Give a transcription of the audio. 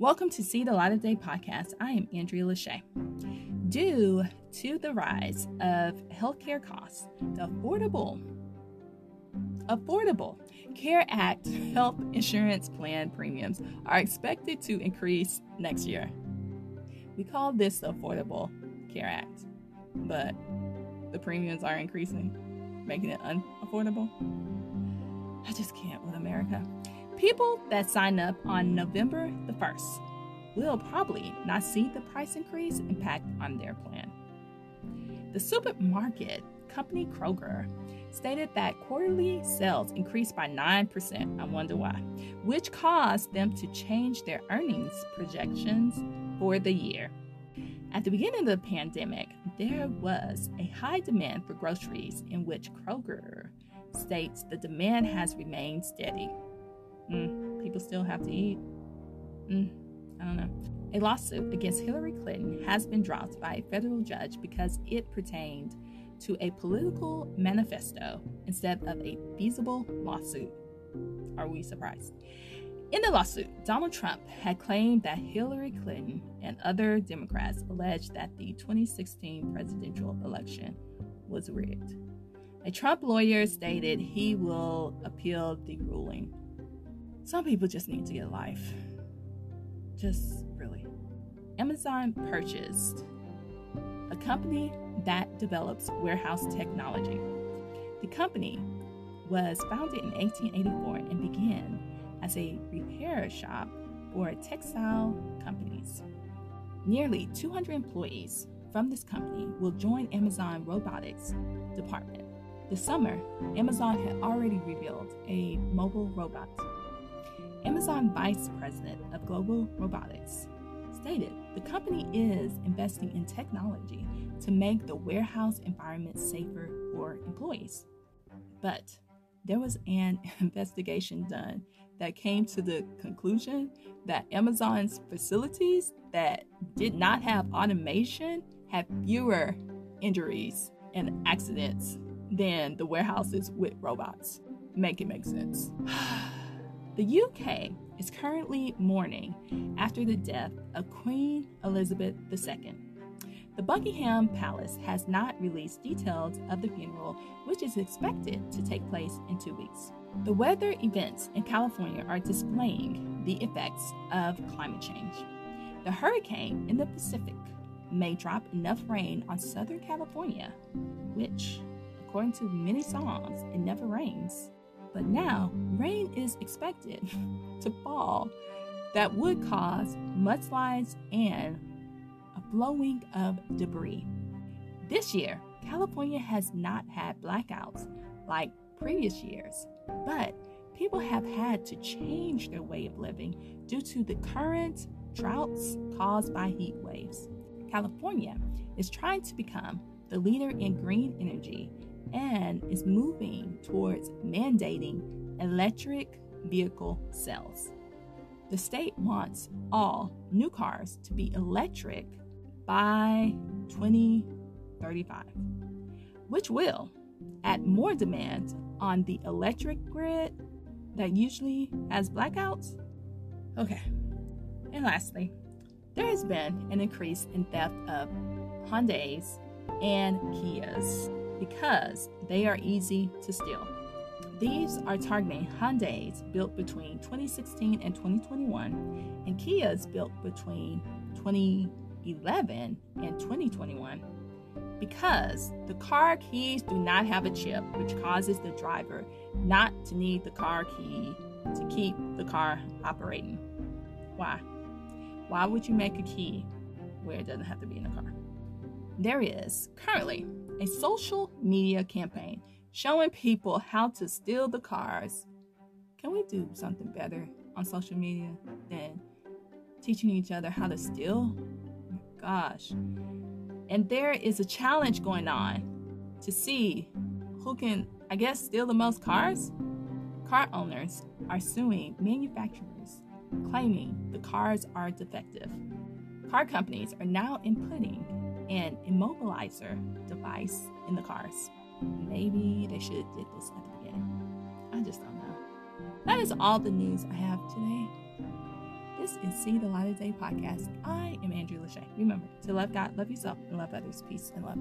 Welcome to See the Light of Day podcast. I am Andrea Lachey. Due to the rise of healthcare costs, the affordable Affordable Care Act health insurance plan premiums are expected to increase next year. We call this the Affordable Care Act, but the premiums are increasing, making it unaffordable. I just can't with America. People that sign up on November the 1st will probably not see the price increase impact on their plan. The supermarket company Kroger stated that quarterly sales increased by 9%. I wonder why, which caused them to change their earnings projections for the year. At the beginning of the pandemic, there was a high demand for groceries, in which Kroger states the demand has remained steady. Mm, people still have to eat. Mm, I don't know. A lawsuit against Hillary Clinton has been dropped by a federal judge because it pertained to a political manifesto instead of a feasible lawsuit. Are we surprised? In the lawsuit, Donald Trump had claimed that Hillary Clinton and other Democrats alleged that the 2016 presidential election was rigged. A Trump lawyer stated he will appeal the ruling. Some people just need to get life. Just really. Amazon purchased a company that develops warehouse technology. The company was founded in 1884 and began as a repair shop for textile companies. Nearly 200 employees from this company will join Amazon Robotics department. This summer, Amazon had already revealed a mobile robot. Amazon Vice President of Global Robotics stated the company is investing in technology to make the warehouse environment safer for employees. But there was an investigation done that came to the conclusion that Amazon's facilities that did not have automation had fewer injuries and accidents than the warehouses with robots. Make it make sense. the UK is currently mourning after the death of Queen Elizabeth II. The Buckingham Palace has not released details of the funeral, which is expected to take place in two weeks. The weather events in California are displaying the effects of climate change. The hurricane in the Pacific may drop enough rain on Southern California, which, according to many songs, it never rains. But now, rain is expected to fall that would cause mudslides and a blowing of debris. This year, California has not had blackouts like previous years, but people have had to change their way of living due to the current droughts caused by heat waves. California is trying to become the leader in green energy and is moving towards mandating electric vehicle sales. The state wants all new cars to be electric by 2035, which will add more demand on the electric grid that usually has blackouts? Okay. And lastly, there has been an increase in theft of Hyundais and Kias because they are easy to steal. These are targeting Hyundais built between 2016 and 2021 and Kias built between 2011 and 2021 because the car keys do not have a chip, which causes the driver not to need the car key to keep the car operating. Why? Why would you make a key where it doesn't have to be in the car? There is currently a social media campaign showing people how to steal the cars. Can we do something better on social media than teaching each other how to steal? Gosh. And there is a challenge going on to see who can, I guess, steal the most cars. Car owners are suing manufacturers, claiming the cars are defective. Car companies are now inputting immobilizer device in the cars. Maybe they should have did this at the beginning. I just don't know. That is all the news I have today. This is See the Light of Day podcast. I am Andrew Lachey. Remember to love God, love yourself, and love others. Peace and love.